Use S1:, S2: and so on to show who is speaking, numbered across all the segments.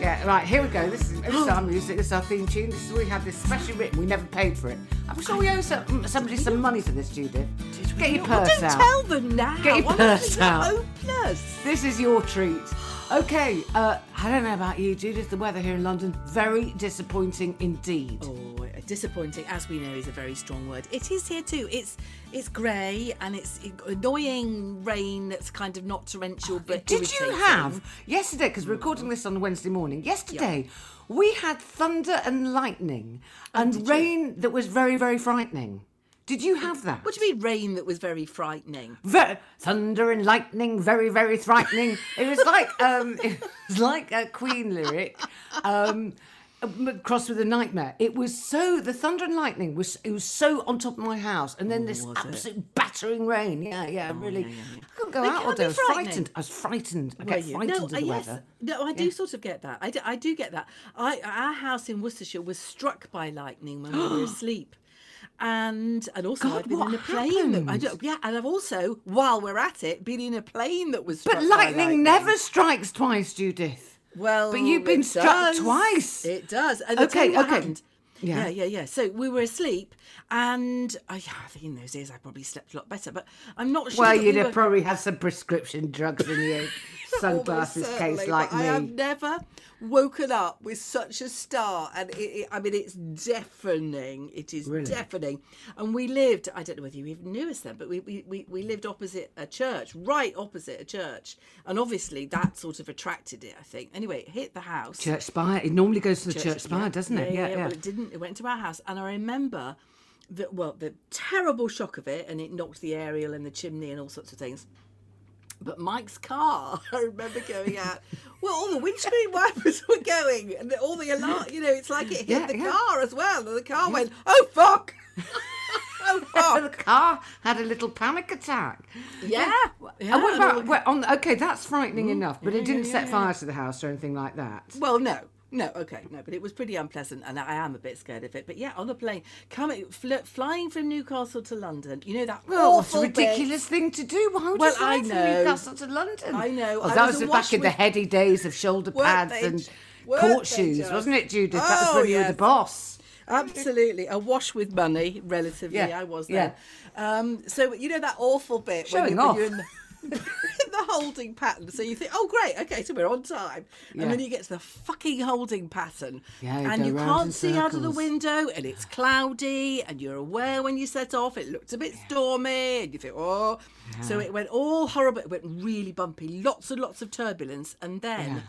S1: Yeah, right, here we go. This is, this is our music, this is our theme tune. This is we have this specially written. We never paid for it. I'm sure we owe some, somebody some money for this, Judith. Get your
S2: Well,
S1: purse
S2: don't
S1: out.
S2: tell them now.
S1: Get your purse out.
S2: Hopeless.
S1: This is your treat. Okay, uh, I don't know about you, Judith. The weather here in London, very disappointing indeed.
S2: Oh, disappointing, as we know, is a very strong word. It is here too. It's it's grey and it's annoying rain that's kind of not torrential but
S1: Did you have yesterday? Because we're recording this on Wednesday morning. Yesterday, we had thunder and lightning and rain that was very, very frightening. Did you have that?
S2: What do you mean rain that was very frightening?
S1: Ve- thunder and lightning, very, very frightening. it was like um, it was like a Queen lyric, um, crossed with a nightmare. It was so the thunder and lightning was it was so on top of my house, and then this
S2: was it?
S1: absolute battering rain. Yeah, yeah, really. I couldn't go
S2: They
S1: out all day. I was frightened. I was frightened. I
S2: Were
S1: get
S2: you?
S1: frightened
S2: no,
S1: of the
S2: yes.
S1: weather.
S2: No, I do sort of get that. I do, I do get that. I, our house in Worcestershire was struck by lightning when we were asleep. And and also
S1: God,
S2: I've been in a plane that I don't, yeah, and I've also, while we're at it, been in a plane that was
S1: But
S2: struck by
S1: lightning, never strikes twice, Judith.
S2: Well,
S1: But you've been struck
S2: does.
S1: twice.
S2: It does. And
S1: Okay, okay.
S2: happened.
S1: Yeah.
S2: Yeah, yeah, yeah. So we were asleep, and I, I think in those days I probably slept a lot better. But I'm not sure.
S1: Well, you'd
S2: we
S1: have
S2: were-
S1: probably had some prescription drugs in your sunglasses case like
S2: but I have never woken up with such a start, and it, it, I mean, it's deafening. It is
S1: Really?
S2: deafening. And we lived. I don't know whether you even knew us then, but we, we, we, we lived opposite a church, right opposite a church, and obviously that sort of attracted it. I think. Anyway, it hit the house.
S1: Church spire. It normally goes to the church, spire,
S2: yeah.
S1: doesn't it?
S2: Yeah, yeah, Well, it didn't. It went to our house, and I remember that. Well, the terrible shock of it, and it knocked the aerial and the chimney and all sorts of things. But Mike's car, I remember going out. Well, all the windscreen wipers were going, and all the alarm. You know, it's like it hit
S1: Yeah,
S2: the
S1: yeah.
S2: car as well, and the car went, "Oh fuck!" oh fuck.
S1: the car had a little panic attack.
S2: Yeah, yeah.
S1: And what about, on, okay, that's frightening mm-hmm. enough, but it didn't
S2: yeah,
S1: set
S2: yeah,
S1: fire to the house or anything like that.
S2: Well, no, no, okay, no, but it was pretty unpleasant, and I am a bit scared of it. But yeah, on the plane, coming, fl- flying from Newcastle to London, you know that
S1: Well,
S2: awful bit-
S1: ridiculous thing to do. Why would
S2: Well,
S1: you fly
S2: I
S1: from
S2: know.
S1: Newcastle to London?
S2: I know.
S1: Well,
S2: I was
S1: was, back in the heady days of shoulder pads
S2: they
S1: and court shoes,
S2: just?
S1: wasn't it, Judith? that was
S2: Oh,
S1: when you were the boss.
S2: Absolutely, awash with money, relatively.
S1: Yeah,
S2: I was
S1: yeah.
S2: then. Um, so you know that awful bit
S1: Showing
S2: when, you,
S1: off.
S2: when the, holding pattern. So you think, oh great, okay, so we're on time,
S1: Yeah.
S2: and then you get to the fucking holding pattern,
S1: Yeah,
S2: and you can't see out of the window, and it's cloudy, and you're aware when you set off it looked a bit stormy, and you think, oh, so it went all horrible. It went really bumpy, lots and lots of turbulence, and then.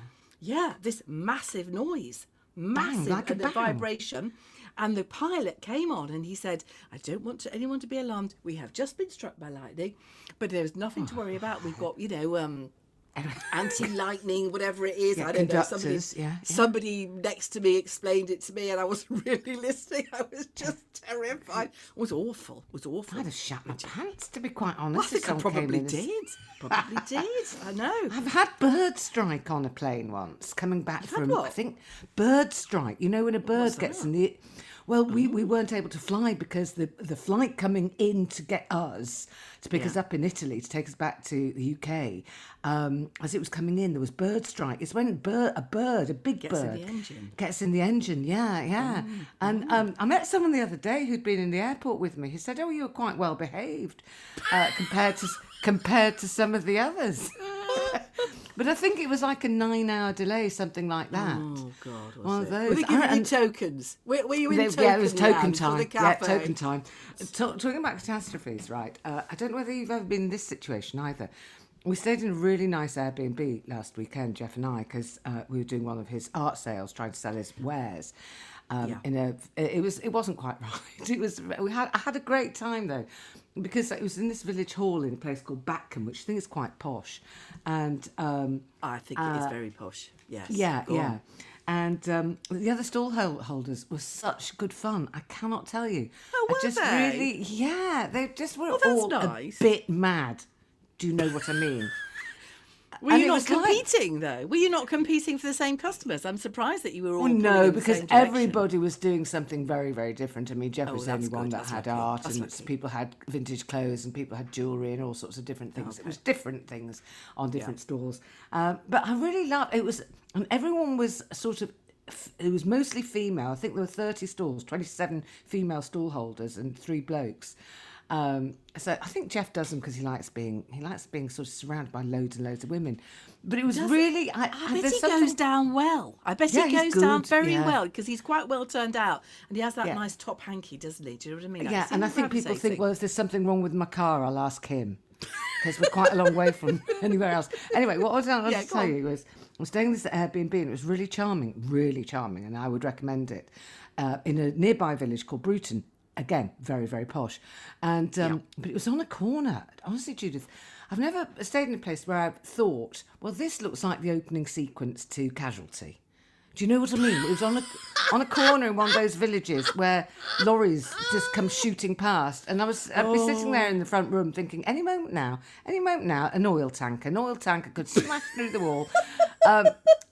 S2: Yeah, this massive noise, massive
S1: like a
S2: and the
S1: bang.
S2: vibration. And the pilot came on and he said, I don't want to, anyone to be alarmed. We have just been struck by lightning, but there's nothing to worry about. We've got, you know, um, anti lightning, whatever it is.
S1: Yeah,
S2: I don't know. Somebody,
S1: yeah, yeah.
S2: somebody next to me explained it to me and I wasn't really listening. I was just terrified. It was awful. It was awful.
S1: I'd have shat my pants, to be quite
S2: I
S1: honest. if
S2: think I probably did. Probably did. I know.
S1: I've had bird strike on a plane once, coming back
S2: had
S1: from? I think bird strike. You know when a bird gets in the well, we, we weren't able to fly because the the flight coming in to get us to pick us up in Italy to take us back to the UK. Um, as it was coming in, there was bird strike. It's when bird, a bird, a big
S2: Gets in
S1: bird,
S2: the engine.
S1: gets in the engine. Yeah, yeah. and um, I met someone the other day who'd been in the airport with me. He said, "Oh, you were quite well behaved uh, compared to compared to some of the others." But I think it was like a nine-hour delay, something like that.
S2: Oh, God. Was
S1: One of those.
S2: Were they giving you tokens? Were, were you in
S1: They-
S2: token
S1: yeah, it was token time. Yeah, token time. Ta- talking about catastrophes, right? Uh, I don't know whether you've ever been in this situation either. We stayed in a really nice Airbnb last weekend, Jeff and I, because uh, we were doing one of his art sales, trying to sell his wares. Um,
S2: Yeah.
S1: In a, it was it wasn't quite right. It was we had I had a great time though, because it was in this village hall in a place called Batcombe, which I think is quite posh, and um,
S2: I think it is very posh. Yes.
S1: yeah,
S2: Go on.
S1: yeah. And um, the other stall holders were such good fun. I cannot tell you.
S2: Oh,
S1: I
S2: were
S1: just
S2: they?
S1: really, yeah, they just were
S2: Oh,
S1: all
S2: nice.
S1: a bit mad. Do you know what I mean?
S2: Were
S1: And
S2: you not
S1: was like-
S2: competing though? Were you not competing for the same customers? I'm surprised that you were all.
S1: Well, no,
S2: in the
S1: because everybody was doing something very, very different. I mean, Jeff
S2: Oh,
S1: was the only one that
S2: that's
S1: had art, and
S2: lucky.
S1: people had vintage clothes, and people had jewellery, and all sorts of different things. It was different things on different stalls. Um, but I really loved it. Was and everyone was sort of. It was mostly female. I think there were thirty stalls, twenty-seven female stall holders, and three blokes. Um, so I think Jeff does them because he likes being he likes being sort of surrounded by loads and loads of women. But it was
S2: Does-
S1: really I,
S2: I bet he
S1: something-
S2: goes down well. I bet
S1: Yeah,
S2: he goes down very
S1: yeah.
S2: well because he's quite well turned out and he has that
S1: Yeah.
S2: nice top hanky, doesn't he? Do you know what I mean?
S1: Yeah, and I think people think, well, if there's something wrong with my car, I'll ask him. Because we're quite a long way from anywhere else. Anyway, what I was going to tell
S2: on.
S1: you was I'm staying in this Airbnb and it was really charming, really charming, and I would recommend it uh, in a nearby village called Bruton. Again, very, very posh. And um, But it was on a corner. Honestly, Judith, I've never stayed in a place where I've thought, well, this looks like the opening sequence to Casualty. Do you know what I mean? It was on a on a corner in one of those villages where lorries just come shooting past, and I was I'd be sitting there in the front room thinking, any moment now, any moment now, an oil tanker, an oil tanker could smash through the wall. Um,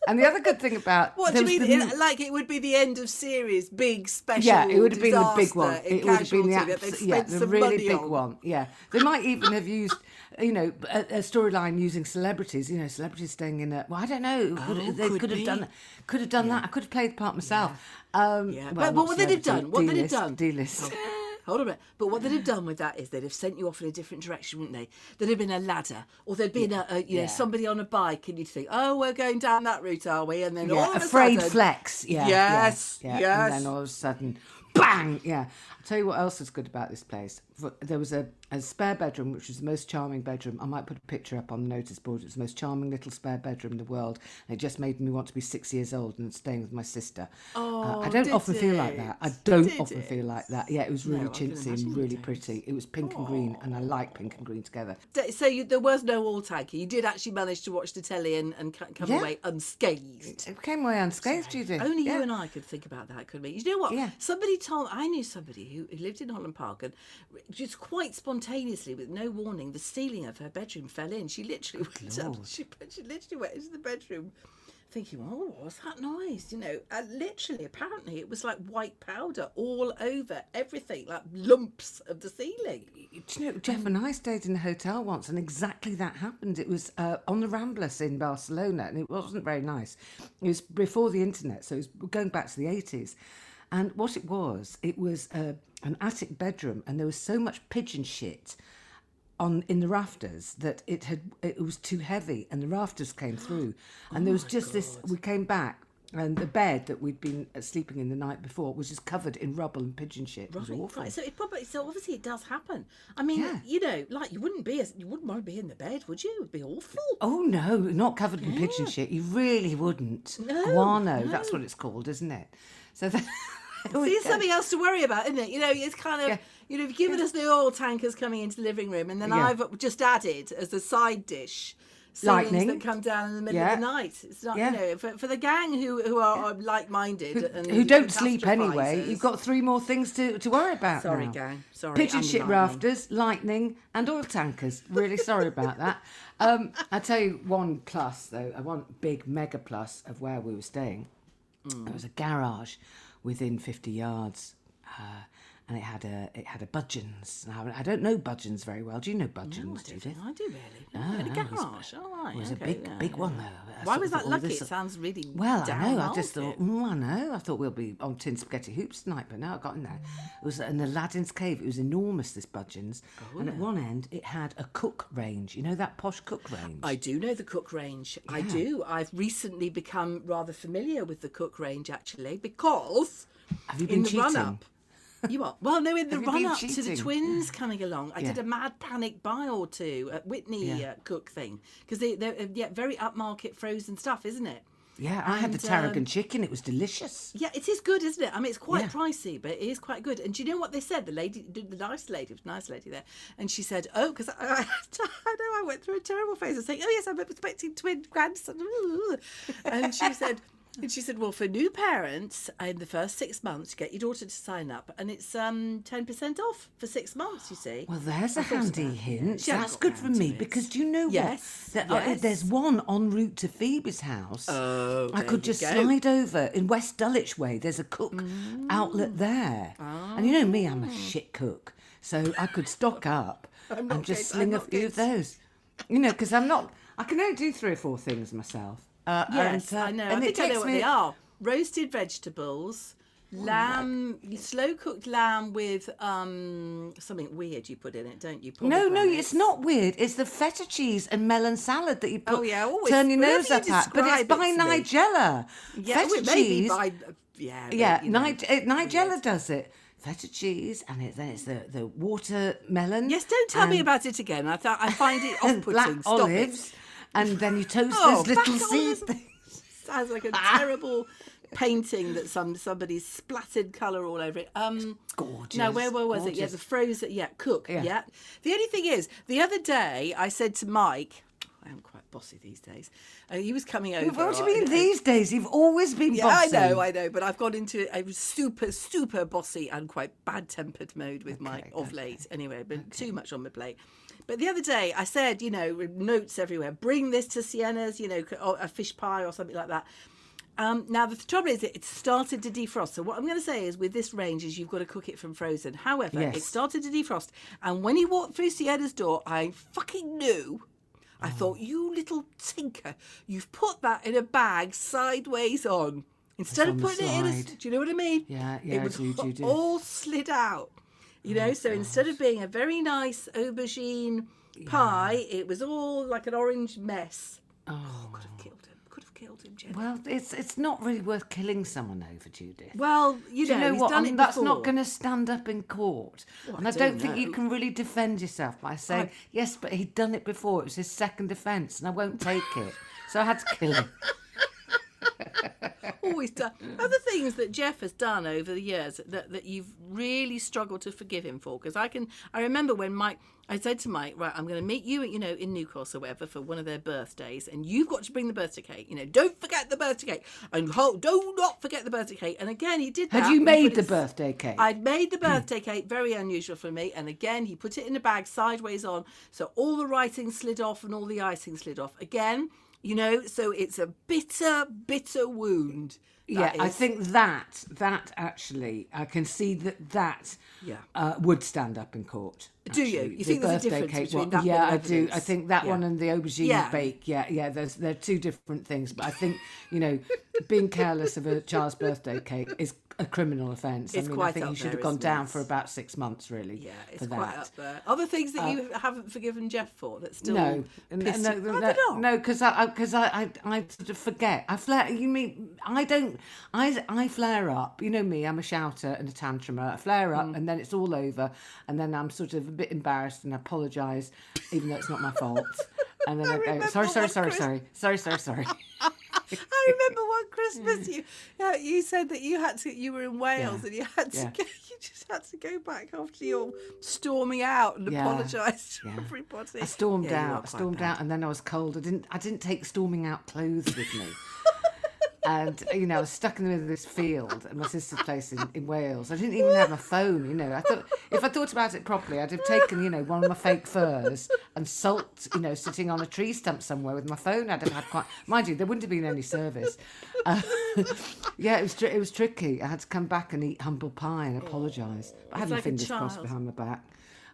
S1: and the other good thing about
S2: What do you mean?
S1: the
S2: It- like it would be the end of series, big special.
S1: yeah, it would have been the big one. It would have been the abs- yeah, the
S2: some
S1: really big
S2: on.
S1: one. Yeah, they might even have used, you know, a, a storyline using celebrities. You know, celebrities staying in a. Well, I don't know. Could,
S2: Oh,
S1: they
S2: could
S1: could have
S2: be.
S1: done. Could have done that. I could have played the part myself. Um,
S2: Yeah,
S1: well,
S2: but what would they have done? What they'd have done?
S1: D-list.
S2: Hold on a minute. But what they'd have done with that is they'd have sent you off in a different direction, wouldn't they? There'd have been a ladder, or there'd been a, a you know somebody on a bike, and you'd think, oh, we're going down that route, are we? And then all
S1: Yeah,
S2: of a
S1: afraid
S2: sudden,
S1: flex. Yeah.
S2: Yes,
S1: yeah, yeah.
S2: yes.
S1: And then all of a sudden, bang. Yeah. I'll tell you what else is good about this place. There was a, a spare bedroom, which was the most charming bedroom. I might put a picture up on the notice board. It was the most charming little spare bedroom in the world. And it just made me want to be six years old and staying with my sister. Uh, I
S2: Oh,
S1: don't
S2: did
S1: often feel like that. I don't
S2: Did
S1: often
S2: it?
S1: feel like that. Yeah, it was really
S2: No,
S1: chintzy and really
S2: don't.
S1: pretty. It was pink and green, and I like pink and green together.
S2: So you, there was no all tanker. You did actually manage to watch the telly and, and come
S1: Yeah.
S2: away unscathed.
S1: It came away unscathed, Judith.
S2: Only
S1: yeah.
S2: you and I could think about that, couldn't we? You know what?
S1: Yeah.
S2: Somebody told I knew somebody who, who lived in Holland Park and just quite spontaneously, with no warning, the ceiling of her bedroom fell in. She literally went up. She, she literally went into the bedroom, thinking, "Oh, what's that noise?" You know, and literally, apparently, it was like white powder all over everything, like lumps of the ceiling.
S1: Do you know, Jeff and I stayed in a hotel once, and exactly that happened. It was uh, on the Ramblas in Barcelona, and it wasn't very nice. It was before the internet, so it was going back to the eighties. And what it was, it was uh, an attic bedroom, and there was so much pigeon shit on in the rafters that it had it was too heavy, and the rafters came through, and there was just this. We came back. And the bed that we'd been uh, sleeping in the night before was just covered in rubble and pigeon shit. It was
S2: Right. So it probably so obviously it does happen. I mean,
S1: Yeah.
S2: you know, like you wouldn't be as you wouldn't want to be in the bed, would you? It would be awful.
S1: Oh no, not covered in pigeon shit. You really wouldn't.
S2: No,
S1: Guano, that's what it's called, isn't it? So that,
S2: it's something else to worry about, isn't it? You know, it's kind of,
S1: Yeah.
S2: you know, you've given us the oil tankers coming into the living room, and then
S1: Yeah.
S2: I've just added as a side dish ceilings
S1: Lightning.
S2: that come down in the middle
S1: Yeah.
S2: of the night. It's not,
S1: Yeah.
S2: you know, for, for the gang who who are, are like-minded and
S1: who don't sleep anyway. You've got three more things to, to worry about.
S2: Sorry,
S1: now.
S2: gang. Sorry,
S1: Pigeon
S2: and
S1: shit
S2: lightning.
S1: rafters, lightning, and oil tankers. Really sorry about that. Um, I tell you one plus though, uh, one big mega plus of where we were staying.
S2: Mm.
S1: There was a garage within fifty yards. Uh, and it had a it had a Budgens. Now I don't know Budgens very well. Do you know Budgens,
S2: No, I
S1: Judith?
S2: I do really. No,
S1: Ah,
S2: in a
S1: no, it was-
S2: garage. All right.
S1: It was
S2: okay,
S1: a big,
S2: yeah,
S1: big
S2: yeah.
S1: one though.
S2: Why was that lucky? It sounds really
S1: Well, I know. I just thought, mm, I know. I thought we'll be on tin spaghetti hoops tonight, but no, I got in there. It was an Aladdin's cave. It was enormous. This Budgens,
S2: Oh,
S1: and at one end it had a cook range. You know that posh cook range.
S2: I do know the cook range. I do. I've recently become rather familiar with the cook range actually because
S1: Have you
S2: in
S1: been
S2: the
S1: cheating?
S2: run up. You are well, no. In the run up to the twins coming along, I did a mad panic buy or two at Whitney
S1: Yeah.
S2: uh, cook thing because they they're uh, yeah very upmarket frozen stuff, isn't it?
S1: Yeah, I had the tarragon
S2: um,
S1: chicken. It was delicious.
S2: Yeah, it is good, isn't it? I mean, it's quite
S1: Yeah.
S2: pricey, but it is quite good. And do you know what they said? The lady, the nice lady, the nice lady there, and she said, "Oh, because I, I, I know I went through a terrible phase of saying, oh yes, I'm expecting twin grandson,' and she said." And she said, "Well, for new parents, in the first six months, get your daughter to sign up, and it's um ten percent off for six months. You see."
S1: Well, there's a
S2: I thought of
S1: handy
S2: that,
S1: hint.
S2: Hadn't
S1: That's good for me because do you know
S2: Yes,
S1: what? There- uh,
S2: yes.
S1: there's one en route to Phoebe's house.
S2: Oh,
S1: I could just
S2: go.
S1: slide over in West Dulwich Way. There's a cook outlet there, and you know me, I'm a shit cook, so I could stock up and just
S2: going- I'm
S1: sling a few of those. You know, because I'm not. I can only do three or four things myself. Uh,
S2: Yes,
S1: and, uh,
S2: I know.
S1: And
S2: I think I know what
S1: me-
S2: they are. Roasted vegetables, lamb, slow cooked lamb with um something weird you put in it, don't you?
S1: No, no, it's not weird. It's the feta cheese and melon salad that you put.
S2: Oh, yeah, always-
S1: turn your nose
S2: you
S1: up at. But it's by
S2: it.
S1: Nigella.
S2: Yeah,
S1: feta
S2: well, maybe
S1: cheese.
S2: by yeah,
S1: yeah,
S2: you know,
S1: Nig- uh, Nigella
S2: weird.
S1: does it. Feta cheese, and it, then it's the, the watermelon.
S2: Yes, don't tell me about it again. I thought I find it off-putting. Stop
S1: olives,
S2: it.
S1: And then you toast
S2: Oh,
S1: those little
S2: black
S1: seed
S2: Sounds like a terrible painting that some somebody splattered colour all over it. Um,
S1: Gorgeous,
S2: No, where, where was it? Yeah, the frozen. Yeah, cook.
S1: Yeah.
S2: Yeah. The only thing is, the other day I said to Mike, I am quite bossy these days. Uh, he was coming over.
S1: What do you mean these days? You've always been
S2: Yeah,
S1: bossy.
S2: I know, I know, but I've gone into a super, super bossy and quite bad-tempered mode with Mike of
S1: okay.
S2: late. Anyway, been too much on my plate. But the other day, I said, you know, notes everywhere. Bring this to Sienna's, you know, or a fish pie or something like that. Um, now the trouble is, it started to defrost. So what I'm going to say is, with this range, is you've got to cook it from frozen. However, it started to defrost, and when he walked through Sienna's door, I fucking knew. I
S1: Oh.
S2: thought, you little tinker, you've put that in a bag sideways on. Instead
S1: on
S2: of putting it in a, do you know what I mean?
S1: Yeah, yeah,
S2: it was
S1: do, do, do.
S2: all slid out. You
S1: Oh,
S2: know, so instead of being a very nice aubergine pie, it was all like an orange mess.
S1: Oh.
S2: Could have killed him. Could have killed him, Jenny.
S1: Well, it's it's not really worth killing someone over, Judith.
S2: Well, you know,
S1: you know
S2: he's
S1: what?
S2: done
S1: Um,
S2: it
S1: that's not going to stand up in court. and I,
S2: I
S1: don't
S2: don't
S1: think you can really defend yourself by saying,
S2: I-
S1: yes, but he'd done it before. It was his second offence, and I won't take it. So I had to kill him.
S2: always done. Other things that Jeff has done over the years that, that you've really struggled to forgive him for. Because I can, I remember when Mike, I said to Mike, right, I'm going to meet you, you know, in Newcastle or whatever for one of their birthdays, and you've got to bring the birthday cake. You know, don't forget the birthday cake, and hold, do not forget the birthday cake. And again, he did that.
S1: Had you made the birthday cake?
S2: I'd made the hmm. birthday cake, very unusual for me. And again, he put it in a bag sideways on, so all the writing slid off and all the icing slid off. Again, you know, so it's a bitter, bitter wound.
S1: yeah,
S2: that
S1: I think that that actually, I can see that that
S2: Yeah.
S1: uh, would stand up in court.
S2: Do you? You
S1: The
S2: think there's a difference
S1: cake
S2: between
S1: one-
S2: that
S1: Yeah, I do. I think that
S2: Yeah.
S1: one and the aubergine
S2: Yeah.
S1: bake. Yeah, yeah. There's they're two different things. But I think you know, being careless of a child's birthday cake is a criminal offence. I mean, I think you should have gone down
S2: it?
S1: for about six months, really.
S2: Yeah, it's quite.
S1: Uh,
S2: up there. Other things that you haven't forgiven Jeff for that still
S1: No, no, no, no, no, no, because I, because I, I, I sort of forget. I flare. You mean I don't? I, I flare up. You know me. I'm a shouter and a tantrumer. I flare
S2: Mm.
S1: up, and then it's all over, and then I'm sort of a bit embarrassed and I apologise, even though it's not my fault. And then I, go,
S2: remember
S1: sorry, sorry, sorry, sorry, sorry, sorry, sorry.
S2: I remember one Christmas mm. you yeah, you said that you had to you were in Wales
S1: Yeah.
S2: and you had to
S1: Yeah.
S2: go, you just had to go back after your storming out and
S1: Yeah.
S2: apologise to everybody.
S1: I stormed out, stormed
S2: bad.
S1: out, and then I was cold. I didn't, I didn't take storming out clothes with me. and you know, I was stuck in the middle of this field at my sister's place in, in Wales. I didn't even have my phone. You know, I thought if I thought about it properly, I'd have taken you know one of my fake furs and salt, you know, sitting on a tree stump somewhere with my phone. I'd have had quite, mind you, there wouldn't have been any service. Uh, yeah, it was tri- it was tricky. I had to come back and eat humble pie and apologise. But I had my
S2: like
S1: fingers crossed behind my back.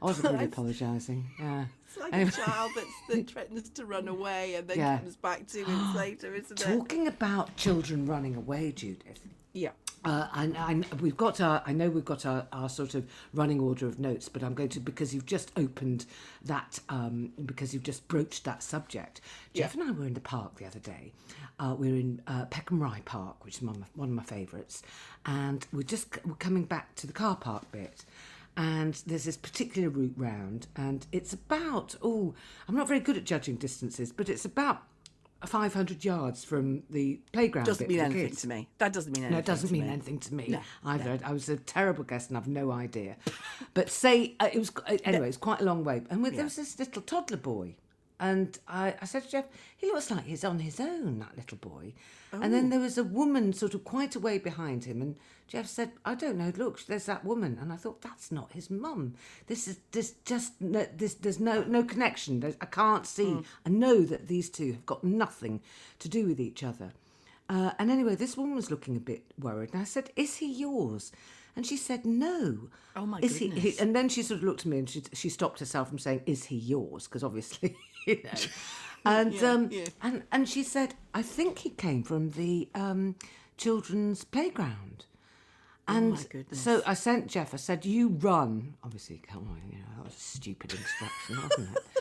S1: I wasn't really apologising. Yeah.
S2: It's like
S1: Anyway.
S2: a child that's, that threatens to run away and then
S1: Yeah.
S2: comes back two minutes later, isn't it?
S1: Talking about children running away, Judith.
S2: Yeah.
S1: Uh, and, and we've got our, I know we've got our, our sort of running order of notes, but I'm going to, because you've just opened that, um, because you've just broached that subject. Jeff and I were in the park the other day. Uh, we were in uh, Peckham Rye Park, which is one of my, one of my favourites. And we're just we're coming back to the car park bit. And there's this particular route round, and it's about, oh, I'm not very good at judging distances, but it's about 500 yards from the playground.
S2: Doesn't mean anything
S1: kids.
S2: to me. That doesn't mean anything.
S1: No, it doesn't
S2: to
S1: mean
S2: me.
S1: anything to me
S2: No,
S1: either. I was a terrible guest and I've no idea. But say uh, it was uh, anyway. It's quite a long way, and with, there was this little toddler boy, and I, I said to Jeff, he looks like he's on his own, that little boy. And
S2: Oh.
S1: then there was a woman sort of quite a way behind him, and Jeff said, "I don't know. Look, there's that woman." And I thought, "That's not his mum. This is this just this. There's no no connection. There's, I can't see.
S2: Mm.
S1: I know that these two have got nothing to do with each other." Uh, and anyway, this woman was looking a bit worried, and I said, "Is he yours?" And she said, "No."
S2: Oh, my
S1: is He, he, and then she sort of looked at me and she she stopped herself from saying, "Is he yours?" Because obviously, you know. And um,
S2: yeah.
S1: and and she said, "I think he came from the um, children's playground." And
S2: Oh, my goodness.
S1: so I sent Jeff. I said, "You run." Obviously, come on, you know that was a stupid instruction, wasn't it?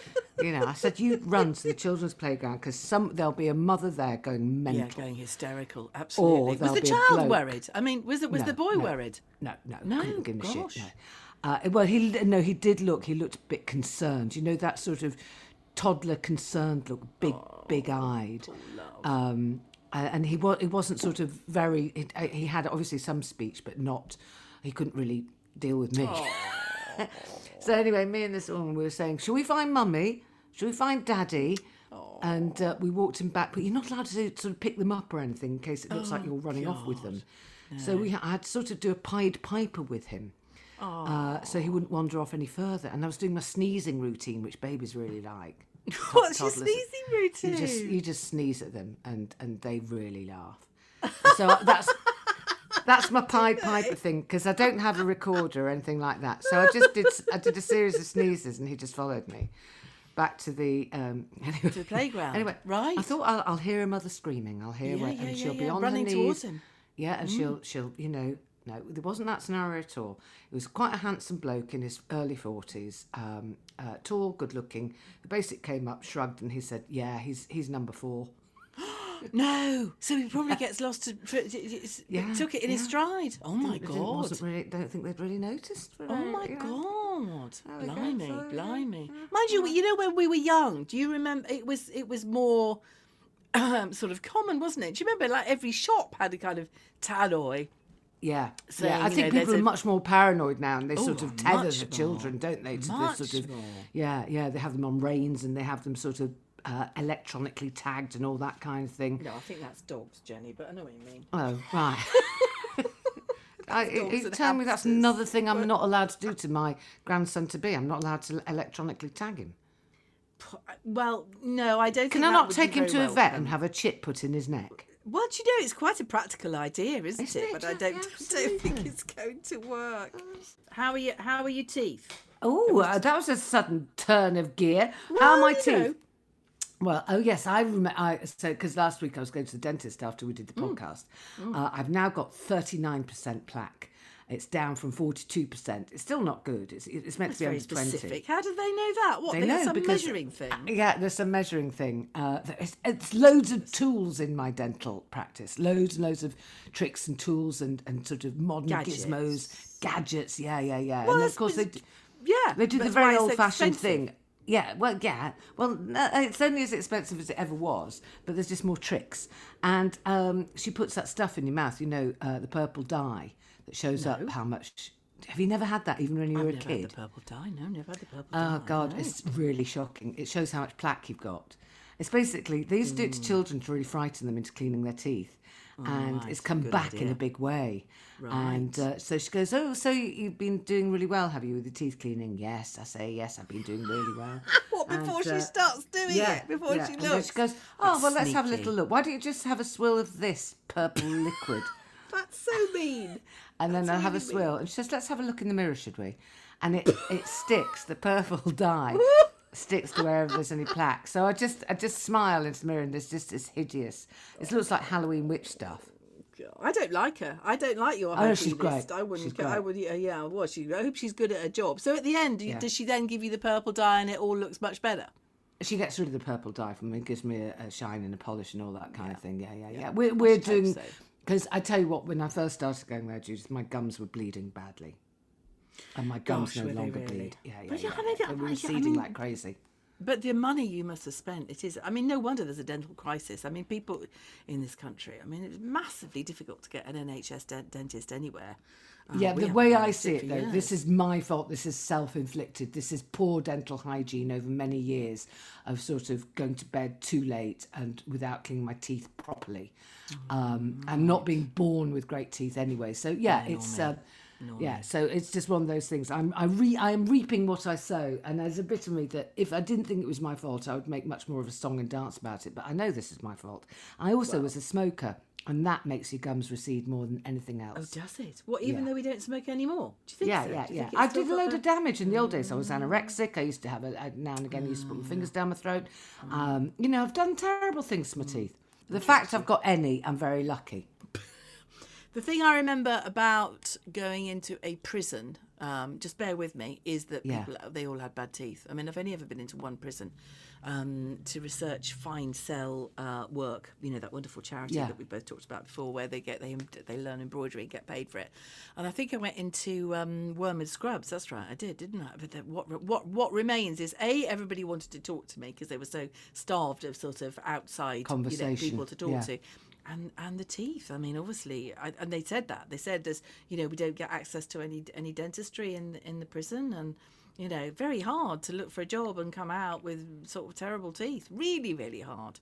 S1: You know, I said, "You run to the children's playground because some there'll be a mother there going mental."
S2: Yeah, going hysterical. Absolutely. Or
S1: was
S2: the child worried? I mean, was it was
S1: No,
S2: the boy
S1: no.
S2: worried?
S1: No, no,
S2: No,
S1: couldn't give him a shit. No. Uh, well, he no, he did look. He looked a bit concerned. You know that sort of toddler concerned look, big,
S2: Oh,
S1: big-eyed. Um, uh, and he was. He wasn't sort of very. He, he had obviously some speech, but not. He couldn't really deal with me. so anyway, me and this woman we were saying, "Shall we find mummy? Shall we find daddy?" And uh, we walked him back, but you're not allowed to sort of pick them up or anything in case it looks like you're running off with them. So we I had to sort of do a Pied Piper with him, uh, so he wouldn't wander off any further. And I was doing my sneezing routine, which babies really like.
S2: What's your sneezing routine?
S1: You just you just sneeze at them, and and they really laugh. So that's that's my Pied Piper thing because I don't have a recorder or anything like that. So I just did I did a series of sneezes, and he just followed me back to the um anyway.
S2: to the playground.
S1: Anyway,
S2: right?
S1: I thought I'll, I'll hear a mother screaming. I'll hear
S2: Yeah,
S1: her,
S2: yeah,
S1: and
S2: yeah,
S1: she'll be on
S2: running
S1: her knees.
S2: towards him.
S1: Yeah, and she'll she'll you know no, there wasn't that scenario at all. It was quite a handsome bloke in his early forties, um, uh, tall, good looking. The basic came up, shrugged, and he said, "Yeah, he's he's number four.
S2: no. So he probably gets lost. To,
S1: Yeah,
S2: took it in his stride. Oh my
S1: didn't-
S2: god.
S1: wasn't really, don't think they'd really noticed.
S2: Oh
S1: very-
S2: my
S1: know.
S2: god! Blimey,
S1: so, yeah,
S2: blimey. Mind you, you know when we were young, do you remember? It was it was more um, sort of common, wasn't it? Do you remember? Like every shop had a kind of tannoy.
S1: Yeah, yeah. I think
S2: know,
S1: people are
S2: a-
S1: much more paranoid now, and they sort
S2: Oh,
S1: of tether the children, don't they? To
S2: Much
S1: the sort of
S2: more.
S1: yeah, yeah. They have them on reins, and they have them sort of uh, electronically tagged and all that kind of thing.
S2: No, I think that's dogs, Jenny. But I know what you mean.
S1: Oh, right. I, it, tell me that's another thing I'm not allowed to do to my grandson to be. I'm not allowed to electronically tag him.
S2: Well, no, I don't.
S1: Can
S2: think
S1: I not take him to a vet and have a chip put in his neck?
S2: Well, do you know, it's quite a practical idea, isn't,
S1: Isn't
S2: it?
S1: it?
S2: But I don't,
S1: yeah,
S2: don't think it's going to work. How are you? How are your teeth?
S1: Oh, uh, that was a sudden turn of gear. How are my
S2: Well, you know.
S1: teeth? Well, oh yes, I remember. I so because last week I was going to the dentist after we did the
S2: Mm.
S1: podcast. Uh, I've now got thirty nine percent plaque. It's down from forty two percent. It's still not good. It's it's meant
S2: That's
S1: to be under twenty.
S2: How do they know that? What?
S1: They
S2: There's
S1: know
S2: some
S1: because
S2: measuring thing.
S1: Yeah, there's some measuring thing. Uh, there's, it's loads of tools in my dental practice. Loads and loads of tricks and tools and, and sort of modern
S2: Gadgets.
S1: gizmos, gadgets. Yeah, yeah, yeah.
S2: Well,
S1: and of course they.
S2: it's- yeah,
S1: They do the very old fashioned
S2: expensive.
S1: thing. Yeah, well, yeah. Well, no, it's only as expensive as it ever was, but there's just more tricks. And um, she puts that stuff in your mouth, you know, uh, the purple dye that shows up how much. Have you never had that even when you were
S2: I've
S1: a
S2: never had
S1: kid?
S2: the purple dye. No, never had the purple dye. Oh.
S1: God,
S2: no.
S1: it's really shocking. It shows how much plaque you've got. It's basically they used to do it to children to really frighten them into cleaning their teeth, and
S2: right,
S1: it's come
S2: good
S1: back in a big way. And uh, so she goes, "Oh, so you've been doing really well, have you, with your teeth cleaning?" Yes, I say yes. I've been doing really well.
S2: What before
S1: And,
S2: she
S1: uh,
S2: starts doing
S1: yeah,
S2: it? Before
S1: yeah.
S2: she looks.
S1: she goes, "Oh,
S2: That's
S1: well, let's have a little look. Why don't you just have a swill of this purple liquid?"
S2: That's so mean.
S1: And then
S2: That's
S1: I'll have a swill. And she says, let's have a look in the mirror, should we? And it, it sticks, the purple dye sticks to wherever there's any plaque. So I just I just smile into the mirror and there's just this hideous, it looks like Halloween witch stuff.
S2: I don't like her. I don't like your
S1: Oh, she's great.
S2: I wouldn't.
S1: She's
S2: go- I would. Yeah, yeah. Well, she. I hope she's good at her job. So at the end,
S1: Yeah.
S2: does she then give you the purple dye and it all looks much better?
S1: She gets rid of the purple dye from me, gives me a, a shine and a polish and all that kind of thing. Yeah, yeah, yeah. We're, we're doing,
S2: so.
S1: Because I tell you what, when I first started going there, Judith, my gums were bleeding badly. And my gums
S2: Gosh,
S1: no
S2: were they
S1: longer
S2: really?
S1: bleed. Yeah, yeah,
S2: But
S1: yeah.
S2: yeah, I mean,
S1: They
S2: I-
S1: were
S2: I
S1: receding
S2: mean-
S1: like crazy.
S2: But the money you must have spent, it is. I mean, no wonder there's a dental crisis. I mean, people in this country. I mean, it's massively difficult to get an NHS dent- dentist anywhere. Uh,
S1: Yeah, the way I see it though, this is my fault. This is self inflicted. This is poor dental hygiene over many years of sort of going to bed too late and without cleaning my teeth properly. Um, and not being born with great teeth anyway. So, yeah, it's. Uh, yeah, so it's just one of those things. I'm I re I am reaping what I sow, and there's a bit of me that if I didn't think it was my fault, I would make much more of a song and dance about it. But I know this is my fault. I also was a smoker, and that makes your gums recede more than anything else.
S2: Oh, does it? What? Even
S1: Yeah.
S2: though we don't smoke anymore? Do you think?
S1: Yeah,
S2: so?
S1: yeah,
S2: you
S1: yeah. I did a load of damage in the old days. I was anorexic. I used to have a, now and again. I used to put my fingers down my throat. Um, you know, I've done terrible things to my teeth. The fact I've got any, I'm very lucky.
S2: The thing I remember about going into a prison, um, just bear with me, is that
S1: Yeah.
S2: people they all had bad teeth. I mean, I've only ever been into one prison um, to research Fine Cell uh, work. You know that wonderful charity
S1: Yeah.
S2: that we both talked about before, where they get they they learn embroidery and get paid for it. And I think I went into um, Wormwood Scrubs. That's right, I did, didn't I? But then what what what remains is a everybody wanted to talk to me because they were so starved of sort of outside you know,
S1: Conversation,
S2: people to talk
S1: yeah.
S2: to and and the teeth. I mean, obviously, I, and they said that they said there's you know we don't get access to any any dentistry in in the prison, and you know very hard to look for a job and come out with sort of terrible teeth. Really, really hard.